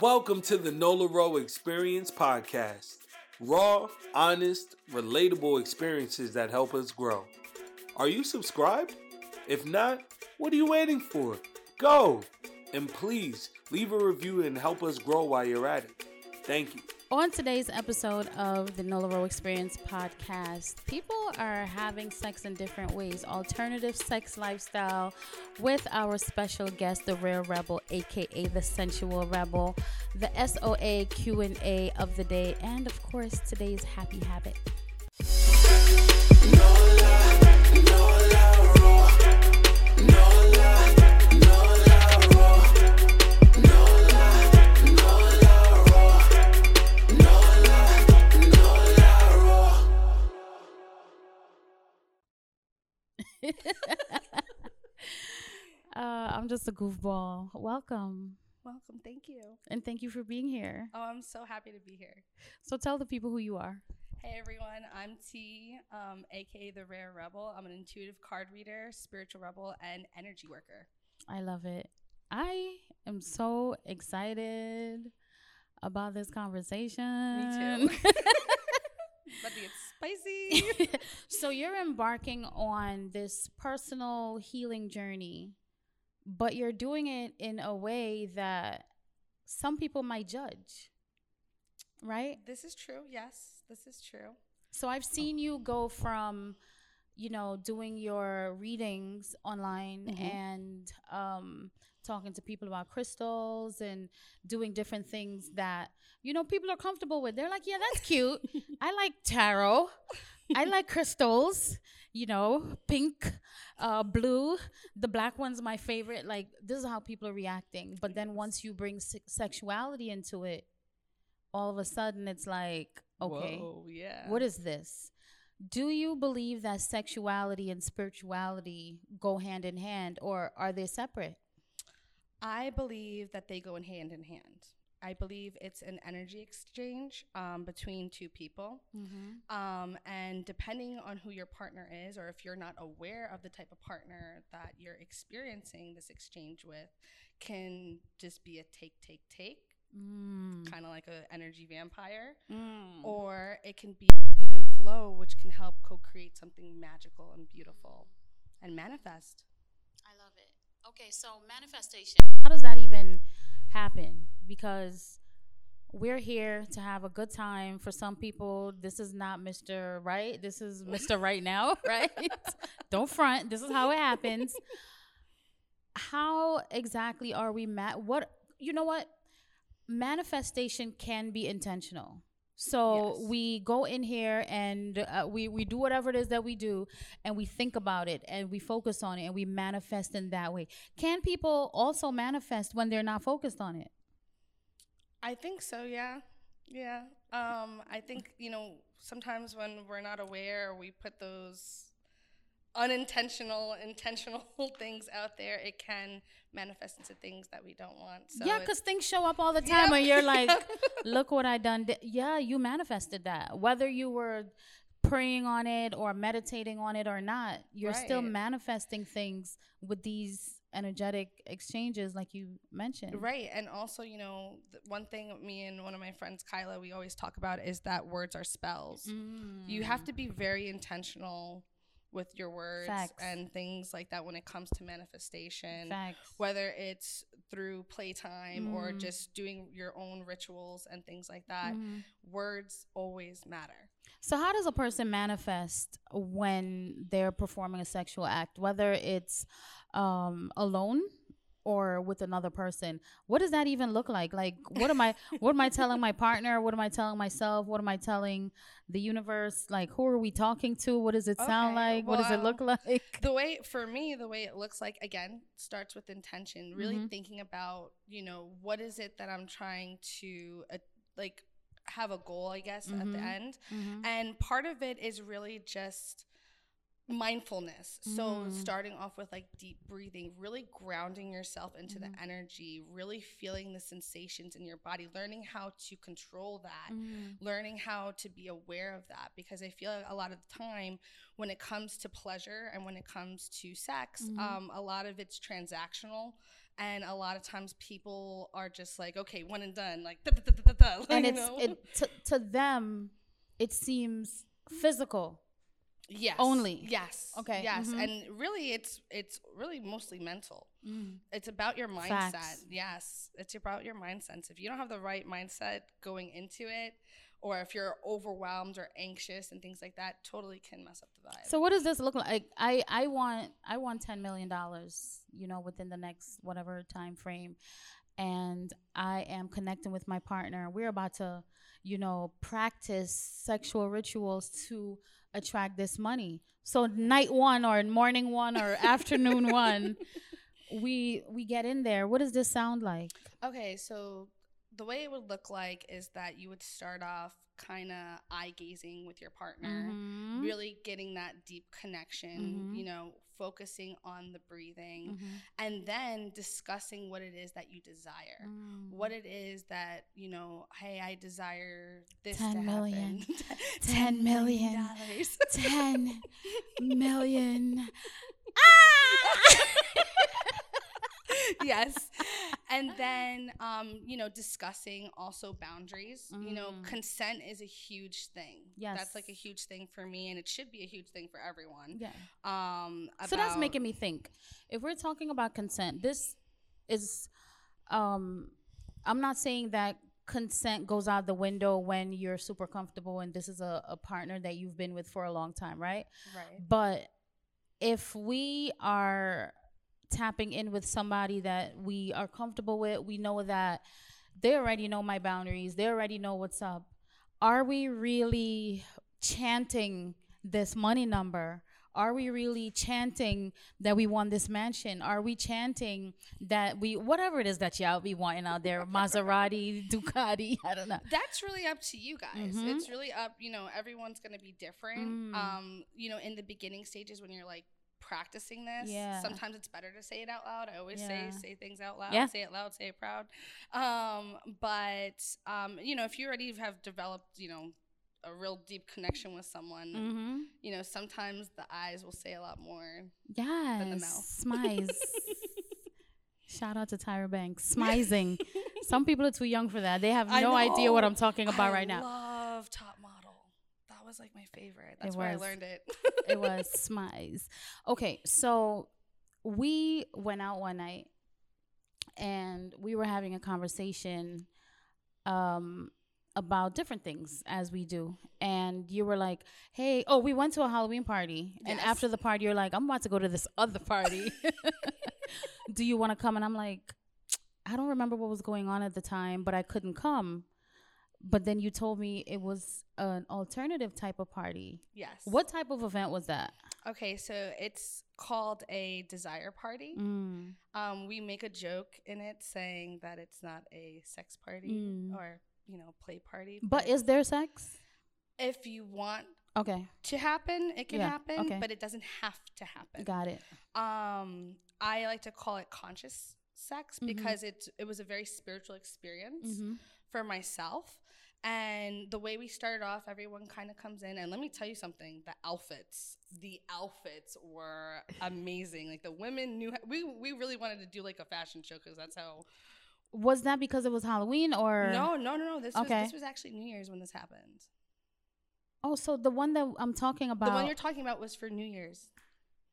Welcome to the Nola Ro Experience Podcast. Raw, honest, relatable experiences that help us grow. Are you subscribed? If not, what are you waiting for? Go! And please leave a review and help us grow while you're at it. Thank you. On today's episode of the Nola Ro Experience podcast, people are having sex in different ways. Alternative sex lifestyle with our special guest, the Rare Rebel, aka the Sensual Rebel, the SOA Q&A of the day, and of course, today's happy habit. I'm just a goofball. Welcome. Welcome. Thank you. And thank you for being here. Oh, I'm so happy to be here. So tell the people who you are. Hey, everyone. I'm T, um, aka the Rare Rebel. I'm an intuitive card reader, spiritual rebel, and energy worker. I love it. I am so excited about this conversation. Me too. but it's spicy. so you're embarking on this personal healing journey, but you're doing it in a way that some people might judge. Right? this is true. Yes, this is true. So I've seen you go from, you know, doing your readings online Mhm. and um, talking to people about crystals and doing different things that, you know, people are comfortable with. They're like, yeah, that's cute. I like tarot. I like crystals, you know, pink, uh, blue. The black one's my favorite. Like, this is how people are reacting. But then once you bring se- sexuality into it, all of a sudden it's like, okay. Whoa, yeah. What is this? Do you believe that sexuality and spirituality go hand in hand or are they separate? I believe that they go in hand in hand. I believe it's an energy exchange um, between two people. Um, and depending on who your partner is, or if you're not aware of the type of partner that you're experiencing this exchange with, can just be a take, take, take, Mm. kind of like an energy vampire, Mm. or it can be even flow, which can help co create something magical and beautiful and manifest. I love it. Okay, so manifestation. How does that even happen? Because we're here to have a good time. For some people, this is not Mr. Right. This is Mr. Right now, right? Don't front. This is how it happens. How exactly are we ma- what you know what? Manifestation can be intentional. So Yes. we go in here and uh, we we do whatever it is that we do and we think about it and we focus on it and we manifest in that way. Can people also manifest when they're not focused on it? I think so, yeah. Yeah. Um, I think, you know, sometimes when we're not aware, we put those unintentional, intentional things out there, it can manifest into things that we don't want. So yeah, because things show up all the time and you're like, look what I done. Yeah, you manifested that. Whether you were praying on it or meditating on it or not, you're still manifesting things with these energetic exchanges like you mentioned. Right. And also, you know, one thing me and one of my friends, Kyla, we always talk about is that words are spells. You have mm. to be very intentional with your words Facts. and things like that when it comes to manifestation. Facts. whether it's through playtime or Mm. just doing your own rituals and things like that, Mhm. words always matter. So, how does a person manifest when they're performing a sexual act, whether it's um, alone or with another person? What does that even look like? Like, what am I? what am I telling my partner? What am I telling myself? What am I telling the universe? Like, who are we talking to? What does it sound Okay, like? what does it look like? The way, for me, the way it looks like, again, starts with intention. Really Mhm. thinking about, you know, what is it that I'm trying to, uh, like, have a goal, I guess, at the Mhm. end. Mhm. And part of it is really just mindfulness. So Mm. starting off with like deep breathing, really grounding yourself into Mhm. the energy, really feeling the sensations in your body, learning how to control that, Mm. learning how to be aware of that because I feel like a lot of the time when it comes to pleasure and when it comes to sex, Mhm. um, a lot of it's transactional and a lot of times people are just like, okay, one and done, like, da, da, da, da, da, and it's it to, to them it seems physical yes, only. yes, Okay, yes, mhm. and really, it's it's really mostly mental. It's about your mindset. Facts. Yes, it's about your mindset. If you don't have the right mindset going into it, or if you're overwhelmed or anxious and things like that, totally can mess up the vibe. so what does this look like i i want i want 10 million dollars you know within the next whatever time frame and i am connecting with my partner we're about to you know practice sexual rituals to attract this money so night one or morning one or afternoon one we we get in there what does this sound like Okay, so the way it would look like is that you would start off kind of eye gazing with your partner, Mhm. really getting that deep connection, Mhm. you know, focusing on the breathing, Mhm. and then discussing what it is that you desire. Mm. What it is that, you know, hey, I desire this 10 to million. happen. 10 million. dollars. 10 million yes and then um you know discussing also boundaries you know Mm. consent is a huge thing. Yes. that's like a huge thing for me and it should be a huge thing for everyone yeah. um so that's making me think. If we're talking about consent this is um i'm not saying that consent goes out the window when you're super comfortable and this is a, a partner that you've been with for a long time right? Right. But if we are tapping in with somebody that we are comfortable with. We know that they already know my boundaries. They already know what's up. Are we really chanting this money number? Are we really chanting that we want this mansion? Are we chanting that we whatever it is that y'all be wanting out there maserati ducati i don't know. That's really up to you guys. Mhm. it's really up you know everyone's gonna be different. Mm. um you know in the beginning stages when you're like practicing this Yeah. sometimes it's better to say it out loud i always Yeah. say say things out loud Yeah. say it loud say it proud um but um you know if you already have developed you know a real deep connection with someone mm-hmm. you know sometimes the eyes will say a lot more Yes. than the mouth. Smize. Shout out to Tyra Banks. Smizing. Some people are too young for that. They have no idea what. I'm talking about I right now. love top model that was like my favorite. That's It where was. i learned it. It was Smize. Okay, so we went out one night and we were having a conversation um about different things as we do. And you were like hey oh we went to a halloween party. And after the party you're like i'm about to go to this other party. Do you want to come? And i'm like i don't remember what was going on at the time but i couldn't come but then you told me it was an alternative type of party yes what type of event was that Okay, so it's called a desire party. Mm. Um, we make a joke in it saying that it's not a sex party Mm. or you know play party. But is there sex? if you want Okay, to happen, it can Yeah, happen, okay. but it doesn't have to happen. got it. Um, I like to call it conscious sex Mhm. because it it was a very spiritual experience Mm-hmm. For myself. And the way we started off, everyone kind of comes in, and let me tell you something: the outfits, the outfits were amazing. Like the women knew we we really wanted to do like a fashion show because that's how. Was that because it was Halloween or No, no, no, no. This Okay. was this was actually New Year's when this happened. Oh, so the one that I'm talking about. The one you're talking about was for New Year's.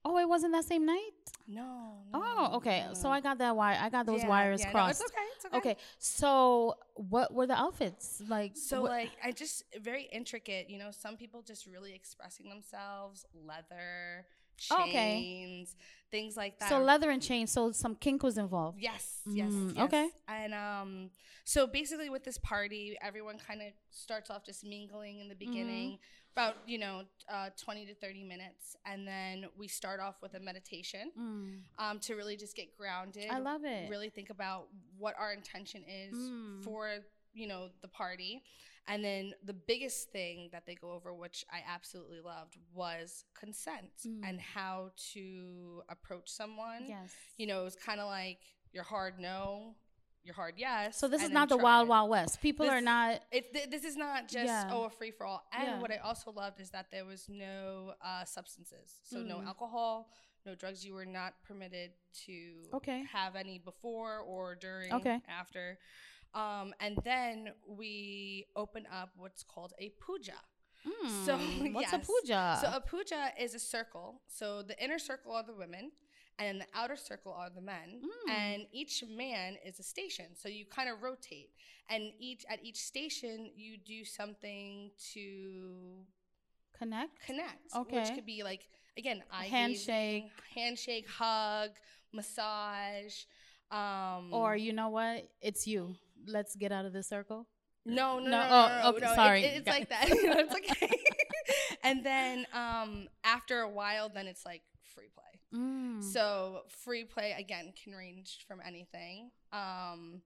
Oh, it wasn't that same night. No. Oh, okay. no, So. I got that wire. I got those Yeah, wires yeah, no, crossed. it's okay. It's okay. Okay, so what were the outfits like? So what- like I just very intricate, you know, some people just really expressing themselves, leather, Oh, okay. chains, things like that. so leather and chains. So some kink was involved. Yes, yes, Mm, yes. okay. And um so basically with this party, everyone kind of starts off just mingling in the Mm-hmm. About, you know, uh, 20 to 30 minutes, and then we start off with a meditation Mm. um to really just get grounded. I love it. Really think about what our intention is Mm. for, you know, the party. And then the biggest thing that they go over, which I absolutely loved, was consent Mm. and how to approach someone. Yes. You know, it was kind of like your hard no, your hard yes. So this is not the Wild it. Wild West. People are not. It, th- this is not just Yeah. oh a free for all. And Yeah. what I also loved is that there was no uh, substances, so no Mm. alcohol, no drugs. You were not permitted to Okay. have any before or during, Okay. after. Um, and then we open up what's called a puja. So, Mm, what's a puja? So a puja is a circle. So the inner circle are the women, and then the outer circle are the men. Mm. And each man is a station. So you kind of rotate, and each at each station you do something to Connect. connect. Okay. Which could be like again, eye handshake. gazing, handshake, hug, massage. Um, Or you know what? It's you. Let's get out of the circle. No, no, No, no, no, oh, no, no, okay, sorry. it- it's like that. it's okay. and then um, after a while, then it's like free play. Mm. So free play again can range from anything, um,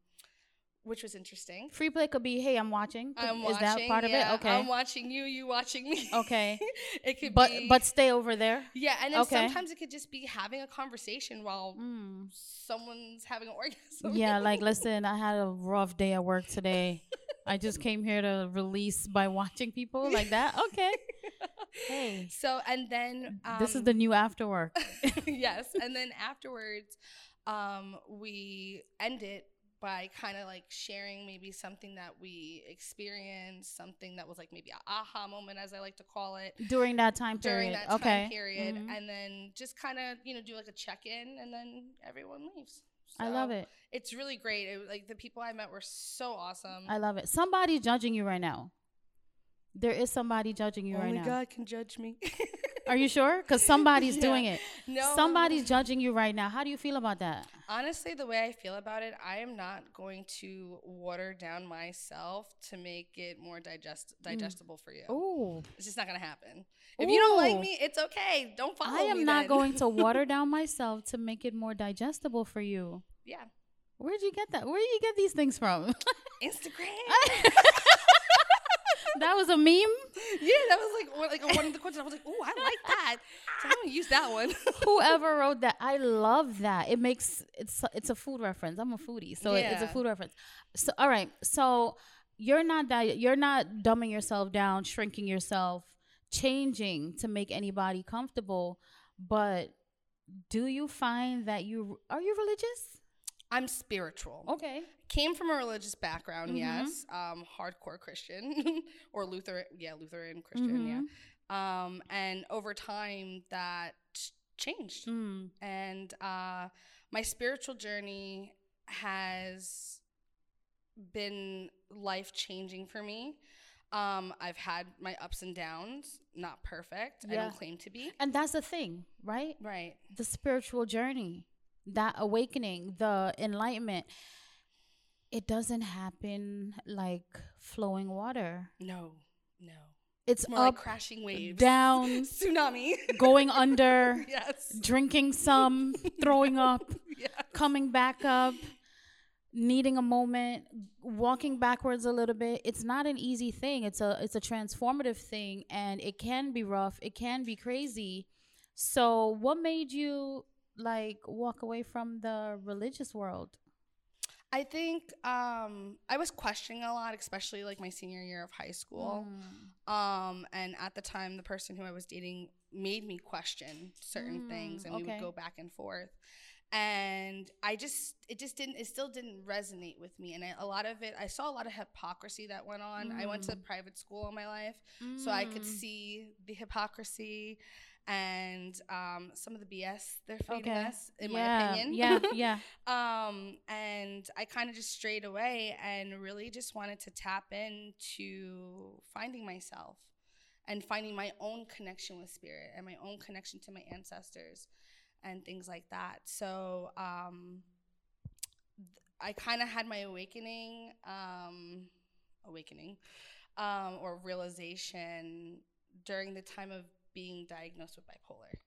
which was interesting. Free play could be, hey, I'm watching. Could- I'm Is watching. that part yeah, of it? Okay. I'm watching you. You watching me. Okay. it could but be. but stay over there. yeah, and then okay. sometimes it could just be having a conversation while Mm. someone's having an orgasm. Yeah, like listen, I had a rough day at work today. I just came here to release by watching people like that. Okay. Hey. So and then um, this is the new after work. yes. And then afterwards, um, we end it by kind of like sharing maybe something that we experienced, something that was like maybe a aha moment, as I like to call it, During that time period. during that okay. time period, Mhm. and then just kind of you know do like a check in, and then everyone leaves. I love it. It's really great. It, like the people I met were so awesome. I love it. Somebody's judging you right now. There is somebody judging you Only right now. God can judge me. Are you sure? Because somebody's Yeah. doing it. no, Somebody's judging you right now. How do you feel about that? Honestly, the way I feel about it, I am not going to water down myself to make it more digest mm. digestible for you. Ooh. It's just not gonna happen. If you don't like me, it's okay. Don't follow me. I am me not then. going to water down myself to make it more digestible for you. yeah, Where'd you get that? Where do you get these things from? Instagram. That was a meme. yeah, that was like one, like one of the quotes. I was like, oh, I like that. So I'm gonna use that one. Whoever wrote that, I love that. It makes it's it's a food reference. I'm a foodie, so it- it's a food reference. So all right, so you're not that you're not dumbing yourself down, shrinking yourself, changing to make anybody comfortable, but do you find that you are you religious? I'm spiritual. Okay. Came from a religious background, Mhm. yes. Um, hardcore Christian or Lutheran, yeah, Lutheran Christian, yeah. Um, and over time that changed. Mm. and uh, my spiritual journey has been life changing for me. Um, I've had my ups and downs, not perfect. I don't claim to be. And that's the thing, right? Right. the spiritual journey, that awakening, the enlightenment, it doesn't happen like flowing water. No, no. It's It's more up, like crashing waves, down, tsunami. going under, yes. drinking some, throwing up, Yeah. coming back up, needing a moment, walking backwards a little bit. It's not an easy thing. It's a it's a transformative thing and it can be rough. It can be crazy. So, what made you like walk away from the religious world? I think um, I was questioning a lot, especially like my senior year of high school. Mm. Um, and at the time, the person who I was dating made me question certain Mm, things, and we would go back and forth. And I just, it just didn't, it still didn't resonate with me. And I, a lot of it, I saw a lot of hypocrisy that went on. I went to Mm. private school all my life, so I could Mm. see the hypocrisy and um, some of the BS they're feeding Okay. us, in yeah, my opinion. Yeah, yeah. um and i kind of just strayed away and really just wanted to tap into finding myself and finding my own connection with spirit and my own connection to my ancestors and things like that so um th- i kind of had my awakening um awakening um or realization during the time of being diagnosed with bipolar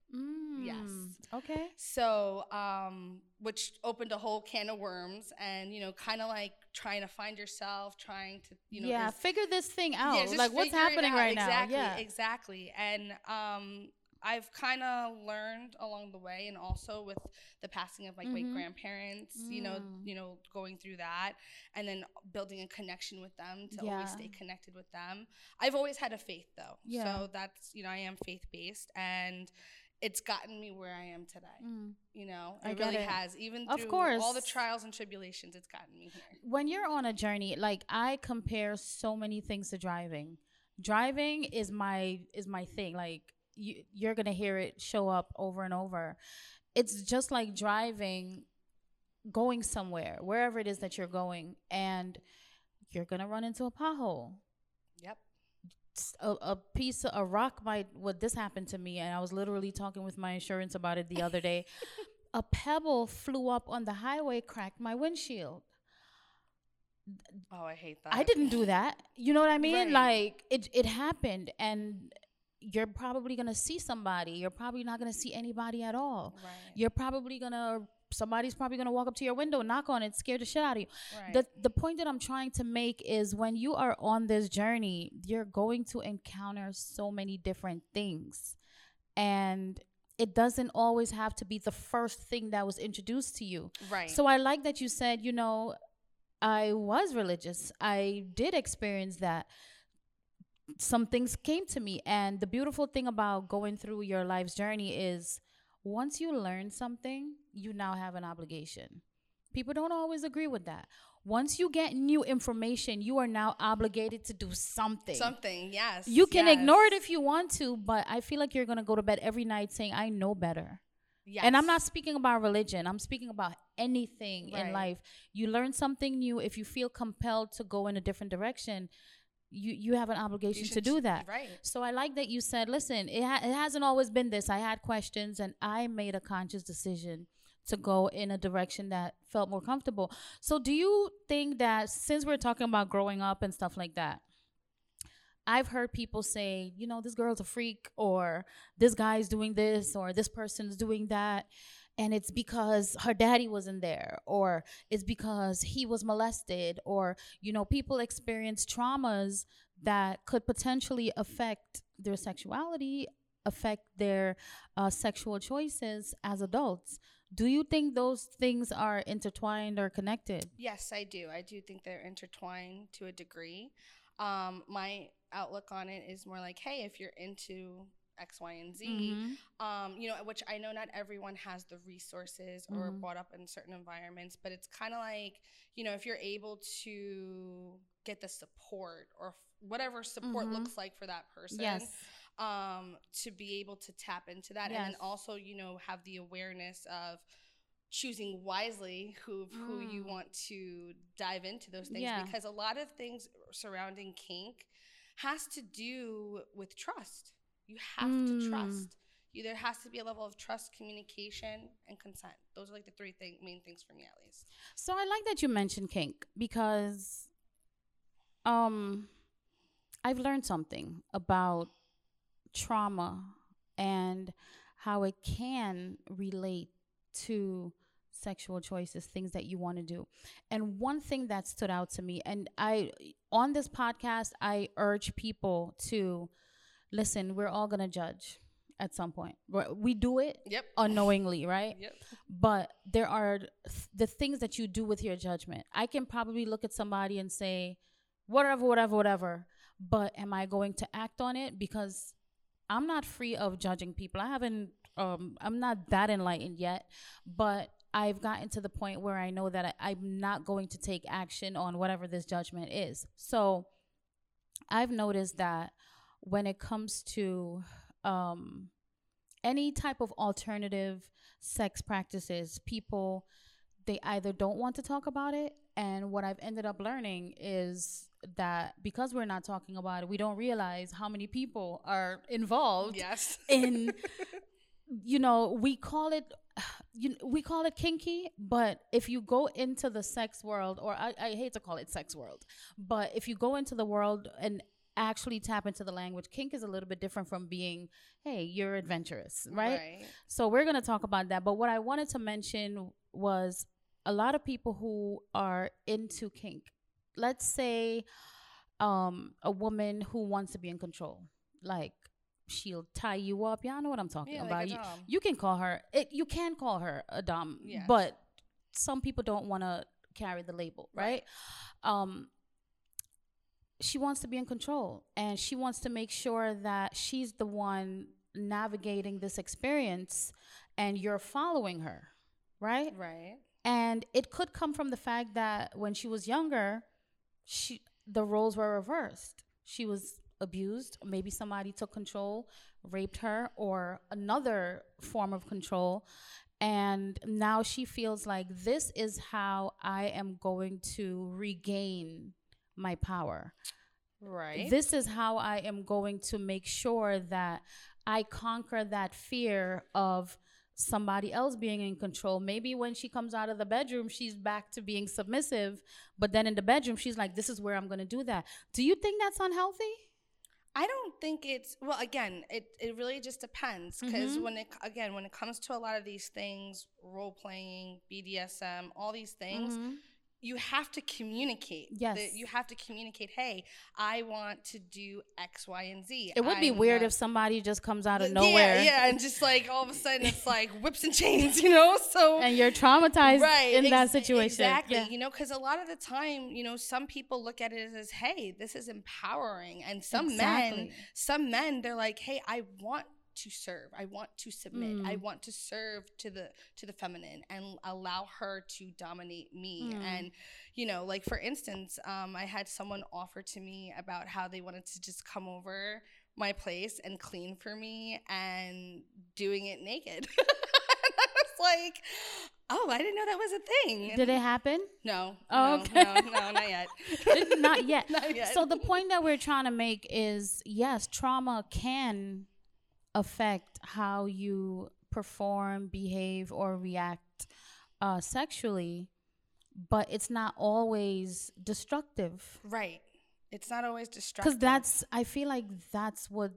Yes. Mm, Okay. so, um, which opened a whole can of worms, and you know, kind of like trying to find yourself, trying to, you know, yeah, figure this thing out. yeah, like what's happening out. right exactly, now? Yeah. exactly. And um, I've kind of learned along the way, and also with the passing of like my Mhm. grandparents, you know, Mm. you know, going through that, and then building a connection with them to always stay connected with them. I've always had a faith though, Yeah. so that's you know, I am faith based, and it's gotten me where I am today. Mm. You know, it really it. has. Even Of through course. all the trials and tribulations, it's gotten me here. when you're on a journey like i compare so many things to driving driving is my is my thing like you you're gonna hear it show up over and over it's just like driving going somewhere wherever it is that you're going and you're gonna run into a pothole Yep. A piece of a rock might what this happened to me and i was literally talking with my insurance about it the other day a pebble flew up on the highway cracked my windshield Oh, I hate that. I didn't do that. You know what I mean? Right. Like it it happened and you're probably going to see somebody. You're probably not going to see anybody at all. Right. You're probably going to somebody's probably going to walk up to your window, knock on it, scare the shit out of you. Right. The the point that I'm trying to make is when you are on this journey, you're going to encounter so many different things. And it doesn't always have to be the first thing that was introduced to you. right. So I like that you said, you know, I was religious. I did experience that. Some things came to me. And the beautiful thing about going through your life's journey is once you learn something, you now have an obligation. People don't always agree with that. Once you get new information, you are now obligated to do something. Something, yes. You can yes. ignore it if you want to, but I feel like you're going to go to bed every night saying, I know better. Yes. And I'm not speaking about religion. I'm speaking about anything in Right. life. You learn something new. If you feel compelled to go in a different direction, you you have an obligation to do that. Right. So I like that you said, listen, it, ha- it hasn't always been this. I had questions and I made a conscious decision to go in a direction that felt more comfortable. So do you think that since we're talking about growing up and stuff like that, I've heard people say, you know, this girl's a freak, or this guy's doing this, or this person's doing that. And it's because her daddy wasn't there, or it's because he was molested, or, you know, people experience traumas that could potentially affect their sexuality, affect their uh, sexual choices as adults. Do you think those things are intertwined or connected? Yes, I do. I do think they're intertwined to a degree. Um, my outlook on it is more like, hey, if you're into X, Y, and Z, Mhm. um, you know, which I know not everyone has the resources or Mhm. brought up in certain environments, but it's kind of like, you know, if you're able to get the support or f- whatever support Mhm. looks like for that person, Yes. um, to be able to tap into that, and then also, you know, have the awareness of choosing wisely who who you Mm. want to dive into those things Yeah. because a lot of things surrounding kink has to do with trust. You have to Mm. trust. You, there has to be a level of trust, communication, and consent. Those are like the three thing, main things for me, at least. So I like that you mentioned kink because um I've learned something about trauma and how it can relate to sexual choices, things that you want to do. And one thing that stood out to me and I on this podcast I urge people to listen, we're all to judge at some point. We're- do it Yep. unknowingly, right? Yep. but there are th- the things that you do with your judgment. I can probably look at somebody and say, whatever, whatever, whatever. But am I going to act on it? Because I'm not free of judging people. I haven't, um, I'm not that enlightened yet, but I've gotten to the point where I know that I, I'm not going to take action on whatever this judgment is. So I've noticed that when it comes to um, any type of alternative sex practices, people they either don't want to talk about it, and what I've ended up learning is that because we're not talking about it, we don't realize how many people are involved Yes. in you know we call it you we call it kinky but if you go into the sex world or I, I hate to call it sex world but if you go into the world and actually tap into the language. Kink is a little bit different from being hey you're adventurous right, so we're going to talk about that. But what i wanted to mention was a lot of people who are into kink. Let's say um a woman who wants to be in control. Like she'll tie you up. Y'all know what i'm talking Yeah, like about. a you, you can call her it, you can call her a dom Yes. but some people don't want to carry the label right. Um she wants to be in control and she wants to make sure that she's the one navigating this experience and you're following her, right? Right. And it could come from the fact that when she was younger, she the roles were reversed. She was abused, maybe somebody took control, raped her or another form of control and now she feels like this is how I am going to regain my power. Right. This is how I am going to make sure that I conquer that fear of somebody else being in control. Maybe when she comes out of the bedroom, she's back to being submissive, but then in the bedroom, she's like, this is where I'm going to do that. Do you think that's unhealthy? I don't think it's well. Again, it, it really just depends because Mhm. when it again when it comes to a lot of these things, role playing, BDSM, all these things, Mhm. You have to communicate. Yes. The- you have to communicate. Hey, I want to do X, Y, and Z. It would be I weird want- if somebody just comes out of nowhere Yeah, and just like all of a sudden it's like whips and chains, you know. So and you're traumatized right, in that situation. Exactly. Yeah. You know, because a lot of the time, you know, some people look at it as, hey, this is empowering. And some men, some men, they're like, hey, I want to serve. I want to submit. I Mm. want to serve to the to the feminine and allow her to dominate me. Mm. And, you know, like for instance, um, I had someone offer to me about how they wanted to just come over my place and clean for me and doing it naked. and I was like, oh, I didn't know that was a thing. Did it happen? No. Oh, no, okay. no, no, not yet. Not yet. not yet. So the point that we're trying to make is yes, trauma can affect how you perform, behave, or react uh, sexually, but it's not always destructive. right. It's not always destructive. Because that's, I feel like that's what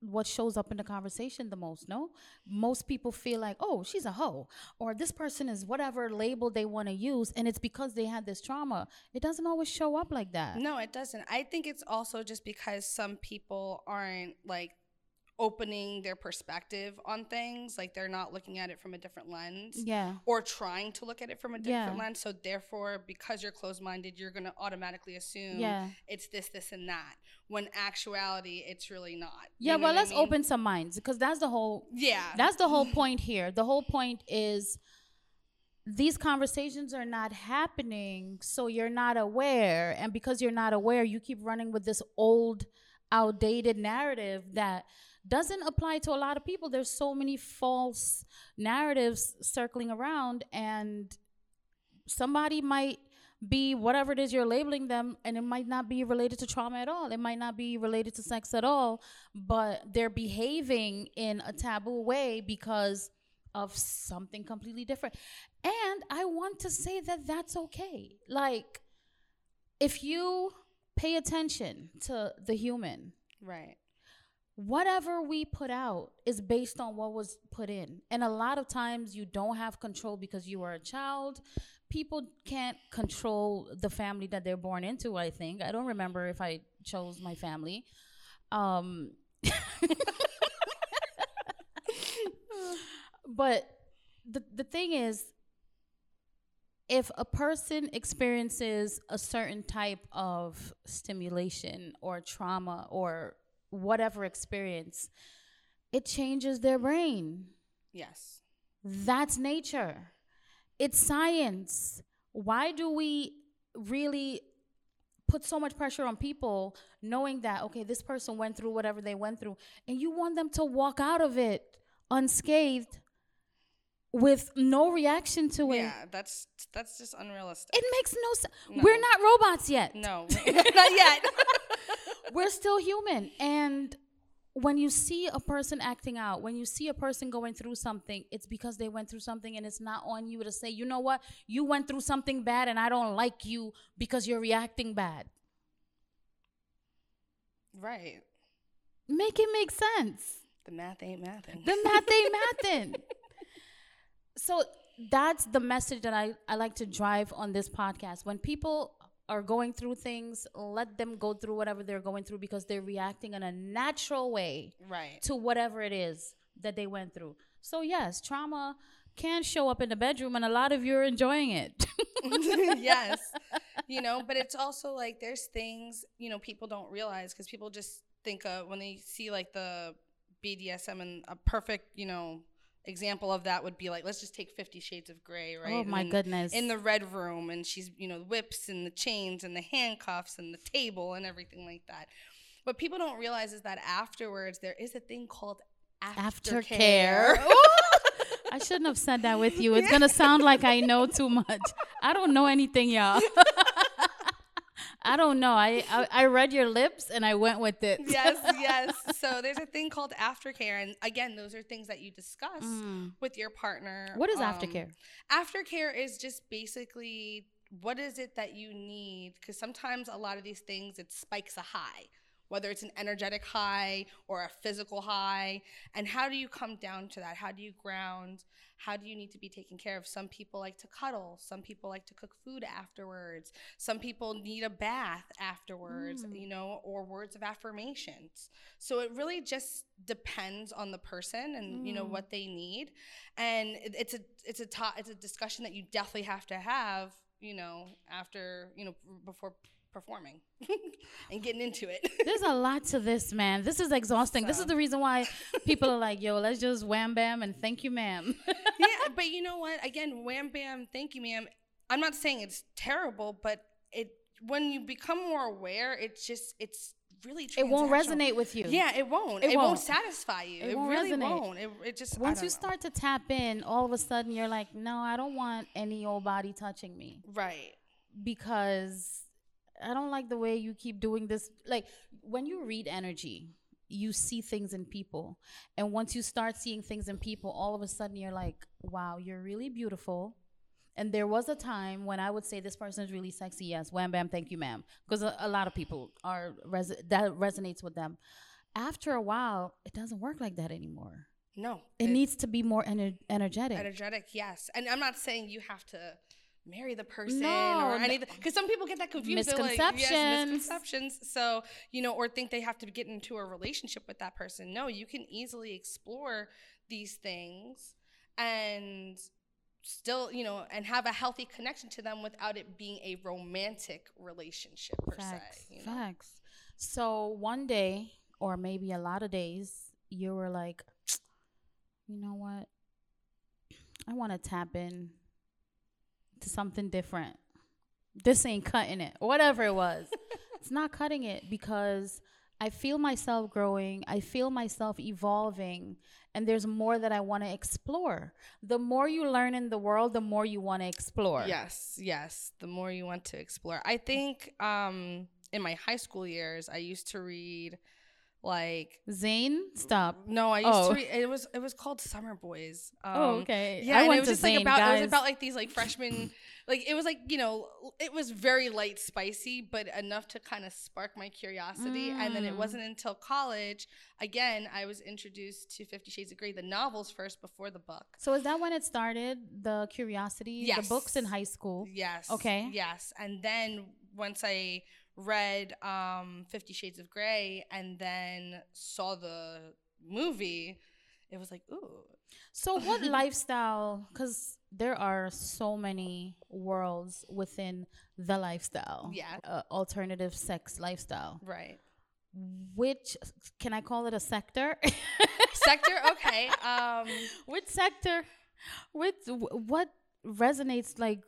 what shows up in the conversation the most no most people feel like oh she's a hoe or this person is whatever label they want to use and it's because they had this trauma it doesn't always show up like that No, it doesn't. I think it's also just because some people aren't like opening their perspective on things. Like they're not looking at it from a different lens. yeah Or trying to look at it from a different Yeah. lens. So therefore, because you're closed minded, you're gonna automatically assume yeah it's this, this, and that. When actuality, it's really not. You Yeah, know well, let's mean? open some minds because that's the whole Yeah. that's the whole point here. The whole point is these conversations are not happening, so you're not aware, and because you're not aware, you keep running with this old, outdated narrative that doesn't apply to a lot of people. There's so many false narratives circling around, and somebody might be whatever it is you're labeling them and it might not be related to trauma at all it might not be related to sex at all but they're behaving in a taboo way because of something completely different and i want to say that that's okay like if you pay attention to the human right. Whatever we put out is based on what was put in. And a lot of times you don't have control because you are a child. People can't control the family that they're born into, I think. I don't remember if I chose my family. Um but the the thing is if a person experiences a certain type of stimulation or trauma or whatever experience, it changes their brain. Yes. That's nature. It's science. Why do we really put so much pressure on people knowing that, okay, this person went through whatever they went through, and you want them to walk out of it unscathed with no reaction to it? Yeah, that's that's just unrealistic. It makes no sense. No. We're not robots yet. no, not yet. We're still human. And when you see a person acting out, when you see a person going through something, it's because they went through something and it's not on you to say, you know what, you went through something bad and I don't like you because you're reacting bad. right. Make it make sense. The math ain't mathing. The math ain't mathin'. So that's the message that I, I like to drive on this podcast. When people are going through things, let them go through whatever they're going through because they're reacting in a natural way right. to whatever it is that they went through. So yes, trauma can show up in the bedroom and a lot of you are enjoying it. yes. You know, but it's also like there's things, you know, people don't realize because people just think of when they see like the BDSM, and a perfect, you know, example of that would be like let's just take 50 shades of gray oh right Oh my And goodness. in the red room and she's you know whips and the chains and the handcuffs and the table and everything like that what people don't realize is that afterwards there is a thing called Aftercare. aftercare I shouldn't have said that with you. It's gonna sound like I know too much. I don't know anything, y'all. I don't know. I, I I read your lips and I went with it. yes yes so there's a thing called aftercare and again those are things that you discuss Mm. with your partner What is Um, aftercare? aftercare is just basically what is it that you need because sometimes a lot of these things it spikes a high whether it's an energetic high or a physical high. And how do you come down to that? How do you ground? How do you need to be taken care of? Some people like to cuddle. Some people like to cook food afterwards. Some people need a bath afterwards Mm. you know or words of affirmations so it really just depends on the person and you know Mm. what they need. And it- it's a it's a to- it's a discussion that you definitely have to have you know after you know before performing and getting into it There's a lot to this, man. This is exhausting. This is the reason why people are like, "Yo, let's just wham bam and thank you, ma'am." yeah but you know what again wham bam thank you ma'am i'm not saying it's terrible but it when you become more aware it's just it's really it won't resonate with you. yeah it won't It it, won't. won't. satisfy you It it, won't really resonate. won't it, it just Once you know. start to tap in, all of a sudden you're like, "No, I don't want any old body touching me." right because I don't like the way you keep doing this. Like when you read energy, you see things in people. And once you start seeing things in people, all of a sudden you're like, wow, you're really beautiful. And there was a time when I would say this person is really sexy. Yes, wham bam, thank you, ma'am. Because a, a lot of people are res- that resonates with them. After a while, it doesn't work like that anymore. no It, needs to be more ener- energetic. energetic yes and i'm not saying you have to marry the person No, or anything because some people get that confused They're like, Misconceptions. yes, misconceptions so you know or think they have to get into a relationship with that person no you can easily explore these things and still you know and have a healthy connection to them without it being a romantic relationship per Facts. se you know? Facts. So one day, or maybe a lot of days, you were like, you know what? I want to tap in to something different. This ain't cutting it. Whatever it was. it's not cutting it because I feel myself growing. I feel myself evolving. And there's more that I want to explore. The more you learn in the world, the more you want to explore. Yes, yes. The more you want to explore. I think um in my high school years I used to read like Zane, stop. no, I used Oh. to read it was it was called Summer Boys. Um, Oh, okay. Yeah, I and it was just like Zane, about it was about like these like freshmen like it was like, you know, it was very light spicy, but enough to kind of spark my curiosity. And then it Mm. wasn't until college, again, I was introduced to Fifty Shades of Grey, the novels first before the book. So is that when it started? The curiosity, yes. the books in high school. Yes. Okay. Yes. And then once I read um, Fifty Shades of Grey and then saw the movie, it was like, ooh. So what lifestyle? Because there are so many worlds within the lifestyle. Yeah. Uh, alternative sex lifestyle. Right. Which can I call it a sector? Sector, okay. Um, which sector? Which what resonates like?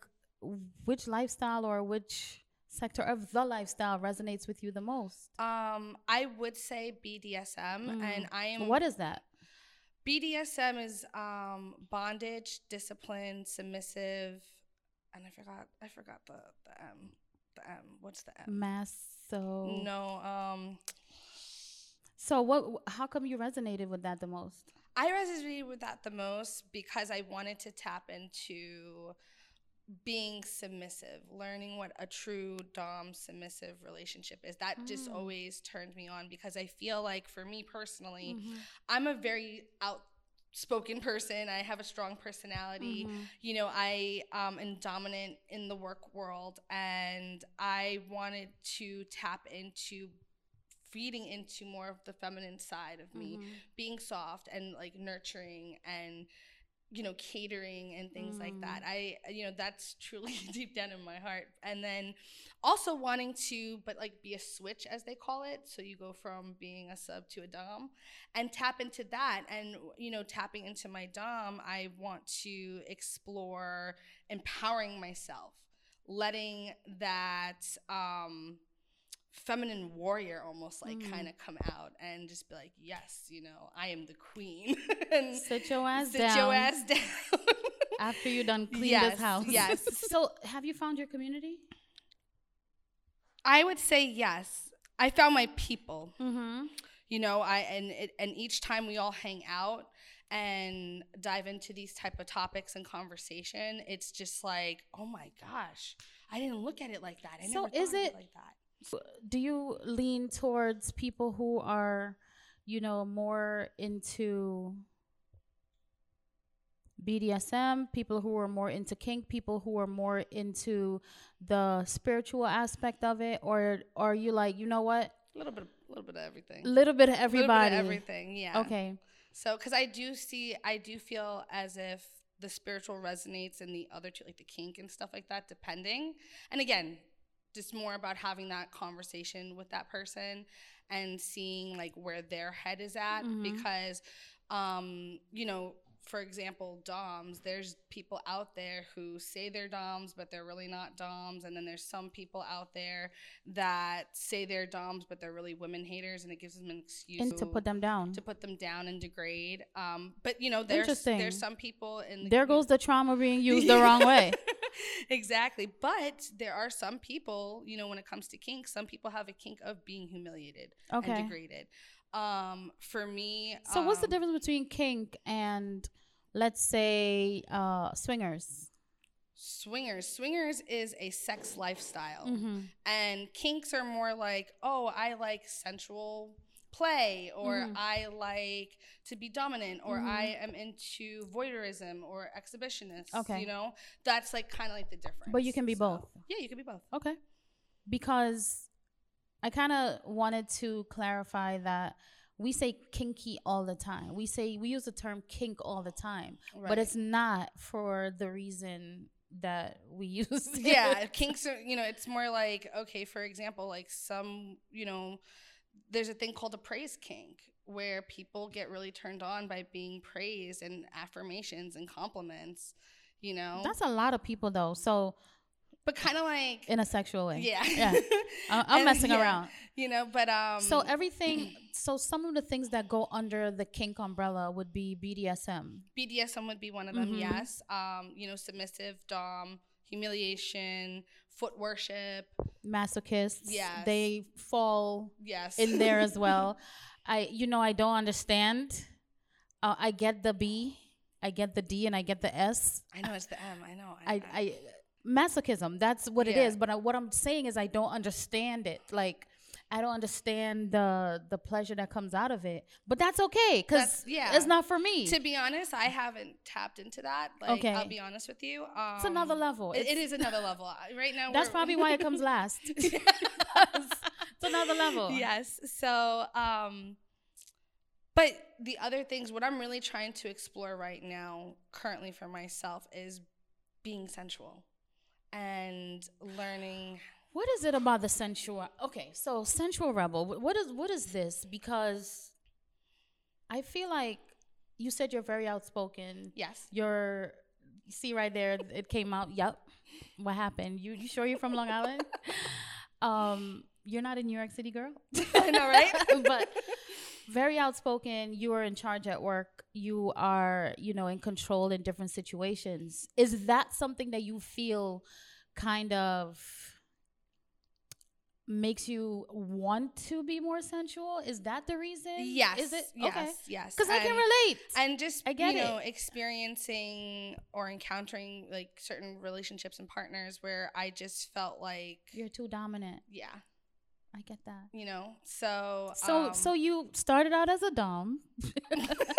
Which lifestyle or which sector of the lifestyle resonates with you the most? um, I would say BDSM, Mm. and I am. What is that? BDSM is um, bondage, discipline, submissive, and I forgot. I forgot the the M. The M. What's the M? Maso. No. Um, So what? How come you resonated with that the most? I resonated with that the most because I wanted to tap into being submissive, learning what a true dom submissive relationship is. That just Mm. always turned me on because I feel like for me personally, Mm-hmm. I'm a very outspoken person. I have a strong personality. Mm-hmm. You know, I um, am dominant in the work world, and I wanted to tap into feeding into more of the feminine side of me Mm-hmm. being soft and like nurturing and you know catering and things mm. like that. I you know that's truly deep down in my heart. And then also wanting to but like be a switch as they call it. So you go from being a sub to a dom and tap into that. And you know tapping into my dom i want to explore empowering myself letting that um feminine warrior almost like mm. kind of come out and just be like, yes, you know, I am the queen. and sit your ass sit down. Sit your ass down. After you done clean yes, this house. Yes. so have you found your community? I would say yes. I found my people. Mm-hmm. You know, I and it, and each time we all hang out and dive into these type of topics and conversation, it's just like, oh my gosh, I didn't look at it like that. I so is it, it like that do you lean towards people who are, you know, more into BDSM, people who are more into kink, people who are more into the spiritual aspect of it, or, are you like, you know what? A little bit, a little bit of everything. A little bit of everybody. Bit of everything, yeah. Okay. So, because I do see, I do feel as if the spiritual resonates and the other two, like the kink and stuff like that, depending. And again, just more about having that conversation with that person and seeing like where their head is at mm-hmm. because um you know for example, DOMs, there's people out there who say they're DOMs, but they're really not DOMs. And then there's some people out there that say they're DOMs, but they're really women haters, and it gives them an excuse and to put them down, to put them down and degrade. Um, but you know, there's there's some people in the, there goes the trauma being used the wrong way. exactly, but there are some people, you know, when it comes to kink, some people have a kink of being humiliated okay. and degraded. Um, for me, so um, what's the um, difference between kink and, let's say, uh, swingers? Swingers. Swingers is a sex lifestyle, mm-hmm. and kinks are more like, oh, I like sensual play or mm-hmm. I like to be dominant or mm-hmm. I am into voyeurism or exhibitionist. Okay. You know, that's like kind of like the difference. But you can be so, both. Yeah, you can be both. Okay. Because I kind of wanted to clarify that we say kinky all the time. We say we use the term kink all the time, right. but it's not for the reason that we use. yeah, kinks are, you know, it's more like okay, for example, like some, you know, there's a thing called a praise kink where people get really turned on by being praised and affirmations and compliments, you know. That's a lot of people though. So but kind of like in a sexual way. Yeah, yeah. I'm messing yeah, around. You know, but um. So everything. so some of the things that go under the kink umbrella would be BDSM. BDSM would be one of them. Mm-hmm. Yes. Um. You know, submissive, dom, humiliation, foot worship, masochists. Yeah, They fall. Yes. In there as well. I. You know, I don't understand. Uh, I get the B. I get the D and I get the S. I know it's the M. I know. I, I, I masochism. That's what yeah. it is. But I, what I'm saying is, I don't understand it. Like, I don't understand the the pleasure that comes out of it. But that's okay because yeah. it's not for me. To be honest, I haven't tapped into that. Like, okay, I'll be honest with you. Um, it's another level. It's, it is another level. Right now, that's probably why it comes last. it's another level. Yes. So, um, but the other things, what I'm really trying to explore right now, currently for myself, is being sensual and learning what is it about the sensual okay so sensual rebel what is what is this? Because i feel like you said you're very outspoken. Yes. You're you see right there it came out yep what happened? You you sure you're from long island? Um you're not a new york city girl? I know right? But very outspoken you are in charge at work you are you know in control in different situations. Is that something that you feel kind of makes you want to be more sensual is that the reason yes is it yes okay. yes because i can relate and just I get you know it. experiencing or encountering like certain relationships and partners where i just felt like you're too dominant yeah I get that. You know, so so um, so you started out as a dom,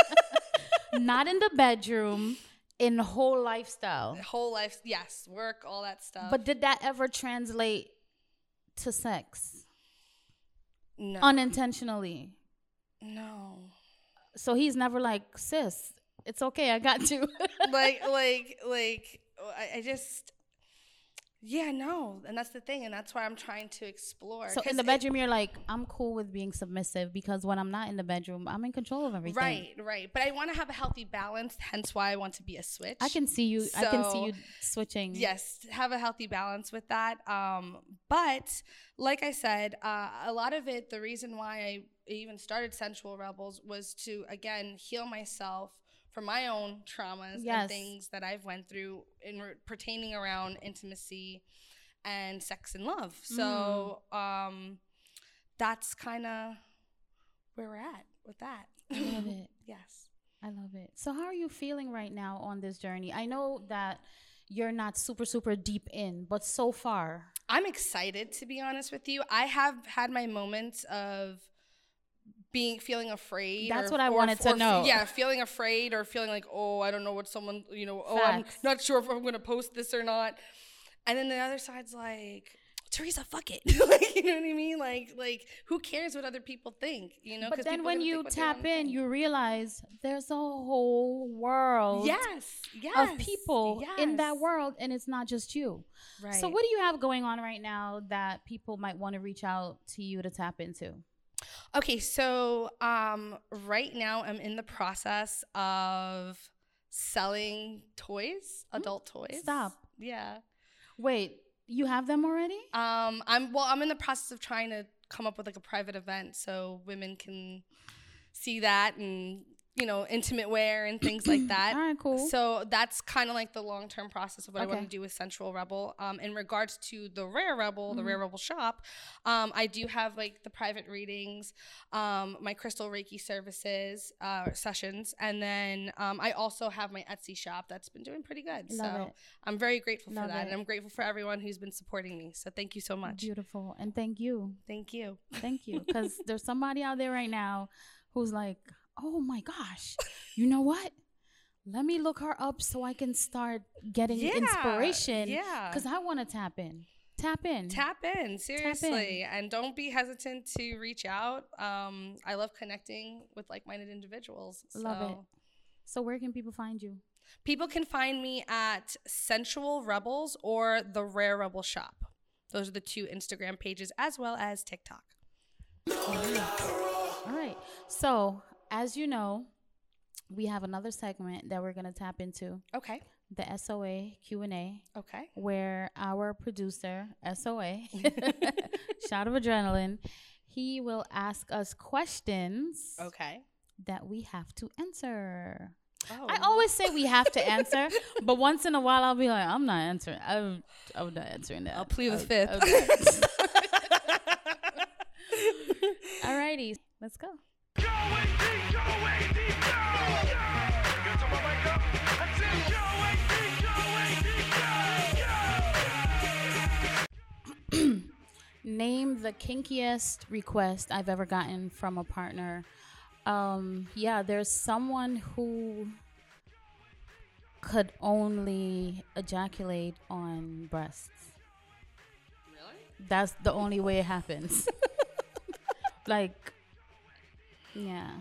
not in the bedroom, in whole lifestyle. Whole life, yes, work, all that stuff. But did that ever translate to sex? No. Unintentionally. No. So he's never like, sis, it's okay. I got you. like like like I, I just yeah no and that's the thing and that's why i'm trying to explore So in the it- bedroom, you're like, I'm cool with being submissive because when I'm not in the bedroom, I'm in control of everything. right right but i want to have a healthy balance hence why i want to be a switch I can see you. I can see you switching. yes have a healthy balance with that um but like i said uh, a lot of it the reason why i even started sensual rebels was to again heal myself from my own traumas Yes. and things that i've went through in re- pertaining around intimacy and sex and love so um that's kind of where we're at with that I love it. yes I love it. So how are you feeling right now on this journey? I know that you're not super super deep in, but so far, I'm excited to be honest with you. I have had my moments of being feeling afraid. That's or- what I or- wanted to or- know. Yeah, feeling afraid or feeling like, oh, I don't know what someone, you know, oh, I'm not sure if I'm going to post this or not. And then the other side's like, Teresa, fuck it. like, you know what I mean? Like, like who cares what other people think? You know? but then when you think what they tap in, you realize there's a whole world yes, yes, of people in that world, and it's not just you. Right. So what do you have going on right now that people might want to reach out to you to tap into? Okay, so um, right now I'm in the process of selling toys, adult toys. stop. Yeah. Wait, you have them already? Um, I'm well. I'm in the process of trying to come up with like a private event so women can see that and you know intimate wear and things like that. All right, cool. So that's kind of like the long term process of what I want to do with Sensual Rebel. Um, in regards to the Rare Rebel, the Rare Mm-hmm. Rebel shop, um, I do have like the private readings, um, my crystal Reiki services, uh, sessions, and then um, I also have my Etsy shop that's been doing pretty good. Love so it. I'm very grateful Love for that, it. and I'm grateful for everyone who's been supporting me. So thank you so much. Beautiful, and thank you. Thank you. Thank you. Because there's somebody out there right now who's like, oh my gosh, you know what? Let me look her up so I can start getting Yeah, inspiration. yeah. Because I want to tap in. Tap in. Tap in, seriously. And don't be hesitant to reach out. Um, I love connecting with like minded individuals. Love it. so. So, where can people find you? People can find me at Sensual Rebels or The Rare Rebel Shop. Those are the two Instagram pages as well as TikTok. All right. So, as you know, we have another segment that we're going to tap into Okay. the SOA Q&A Okay. where our producer, SOA, shot of adrenaline, he will ask us questions Okay. that we have to answer. Oh. I always say we have to answer, but once in a while I'll be like, I'm not answering. I'm, I'm not answering that. I'll plead the oh, fifth. I'm not. Alrighty, let's go. Name the kinkiest request I've ever gotten from a partner. Um, yeah, there's someone who could only ejaculate on breasts. Really? That's the only way it happens. like, yeah.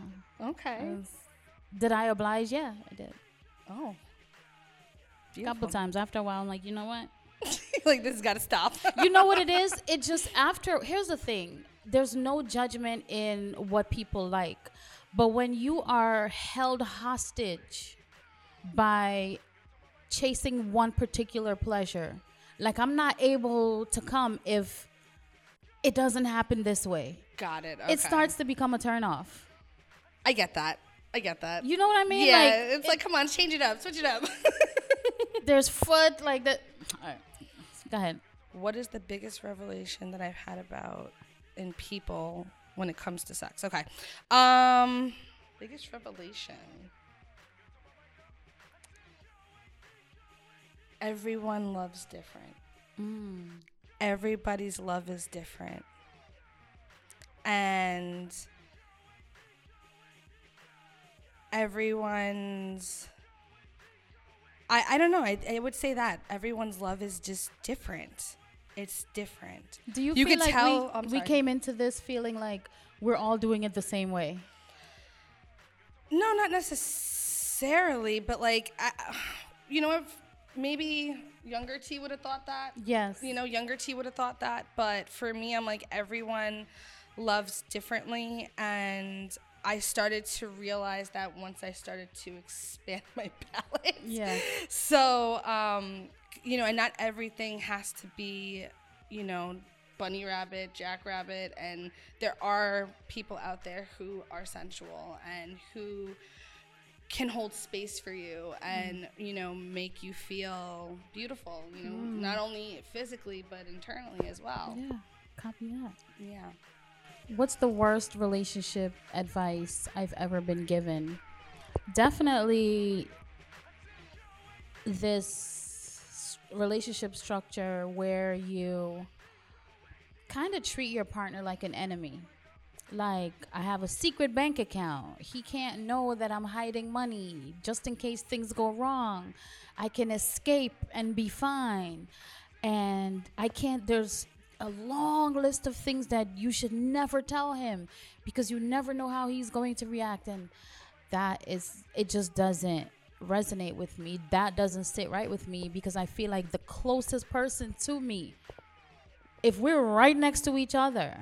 Okay. I was- did I oblige? Yeah, I did. Oh. A couple times. After a while, I'm like, you know what? like this has got to stop. you know what it is? It just after. Here's the thing. There's no judgment in what people like, but when you are held hostage by chasing one particular pleasure, like I'm not able to come if it doesn't happen this way. got it. It starts to become a turnoff. I get that. I get that. You know what I mean? yeah, Like, it's like, come on, change it up, switch it up. there's foot like that. All right. Go ahead. what is the biggest revelation that I've had about in people when it comes to sex? Okay. Um biggest revelation. Everyone loves different. Mm. Everybody's love is different. And everyone's I, I don't know. I, I would say that everyone's love is just different. It's different. Do you, You feel like tell- we, we came into this feeling like we're all doing it the same way? No, not necessarily. necessarily, but like, I, you know, if maybe younger T would have thought that. Yes. You know, younger T would have thought that, but for me, I'm like everyone loves differently, and I started to realize that once I started to expand my palette. Yeah. So, um, you know, and not everything has to be, you know, bunny rabbit, jackrabbit, and there are people out there who are sensual and who can hold space for you and mm. you know make you feel beautiful you know mm. not only physically but internally as well Yeah. Copy that. yeah What's the worst relationship advice I've ever been given? Definitely this relationship structure where you kind of treat your partner like an enemy. Like, I have a secret bank account. He can't know that I'm hiding money just in case things go wrong. I can escape and be fine. And I can't, there's a long list of things that you should never tell him because you never know how he's going to react. And that is, it just doesn't resonate with me. That doesn't sit right with me because I feel like the closest person to me, if we're right next to each other,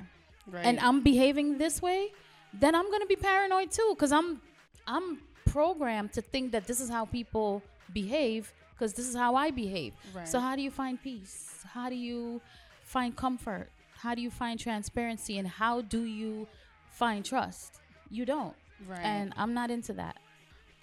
right and I'm behaving this way, then I'm gonna be paranoid too, cause I'm I'm programmed to think that this is how people behave, cause this is how I behave. So how do you find peace? How do you find comfort? How do you find transparency? And how do you find trust? You don't. right And I'm not into that.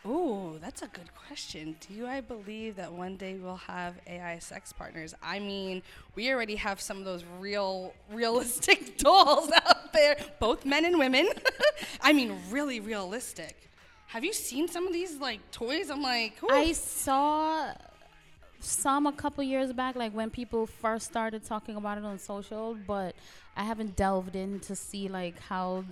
Ooh, that's a good question. Do I believe that one day we'll have AI sex partners? I mean, we already have some of those real, realistic dolls out there, both men and women. I mean, really realistic. Have you seen some of these like toys? I'm like, ooh. I saw some a couple years back, like when people first started talking about it on social, but I haven't delved in to see like how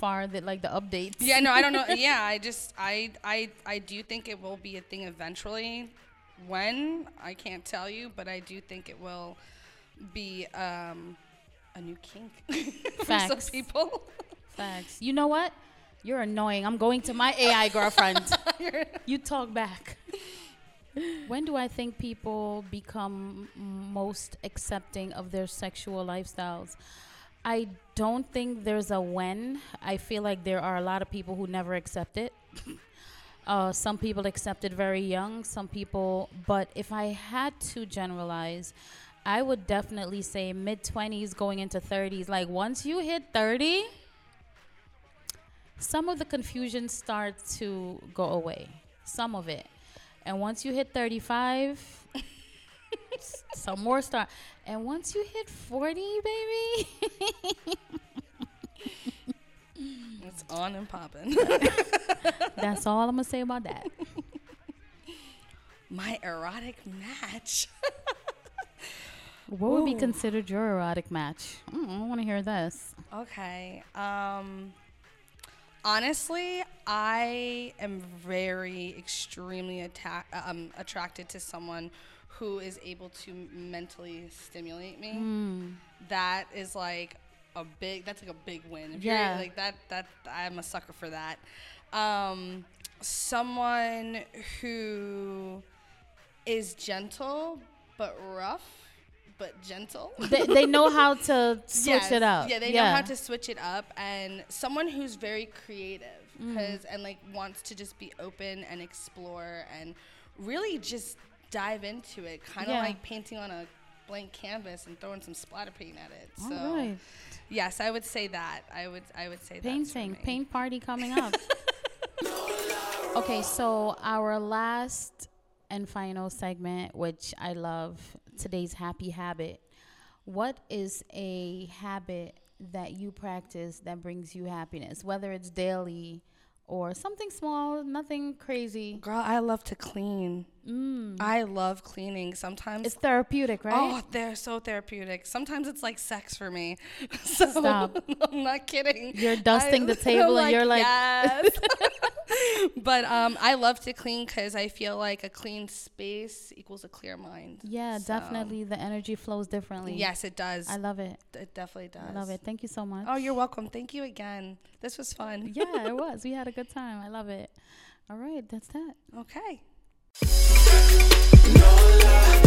far that like the updates. yeah, no, I don't know. Yeah, I just, I, I, I do think it will be a thing eventually. When I can't tell you, but I do think it will be um, a new kink for some Facts. people. Facts. You know what? You're annoying. I'm going to my AI girlfriend. you talk back. When do I think people become most accepting of their sexual lifestyles? I don't think there's a when. I feel like there are a lot of people who never accept it. Uh, some people accept it very young, some people, but if I had to generalize, I would definitely say mid 20s going into 30s. Like once you hit 30, some of the confusion starts to go away. Some of it. And once you hit 35, s- some more start. And once you hit 40, baby, It's on and popping. that's all I'm going to say about that. My erotic match. What would be considered your erotic match? Mm, I want to hear this. Okay. Um honestly, I am very extremely atta- um, attracted to someone who is able to mentally stimulate me. Mm. That is like a big that's like a big win. If Yeah. you're like that that I'm a sucker for that. Um someone who is gentle but rough but gentle. they, they know how to switch Yes. it up. Yeah, they know how to switch it up, and someone who's very creative, Mm. 'cause- and like wants to just be open and explore and really just dive into it, kind of Yeah. like painting on a blank canvas and throwing some splatter paint at it. All so right. yes, I would say that. I would I would say that's for Painting, me. paint party coming up. okay, so our last and final segment, which I love, today's happy habit. What is a habit that you practice that brings you happiness, whether it's daily or something small, nothing crazy? Girl, I love to clean. Mm. I love cleaning. Sometimes It's therapeutic, right? Oh, they're so therapeutic. Sometimes it's like sex for me. So, Stop. I'm not kidding. You're dusting the table and you're like- yes. but um, I love to clean because I feel like a clean space equals a clear mind. yeah, So, definitely. The energy flows differently. Yes, it does. I love it. it definitely does. I love it. Thank you so much. Oh, you're welcome. Thank you again. This was fun. yeah, it was. We had a good time. I love it. All right, that's that. Okay. No lie.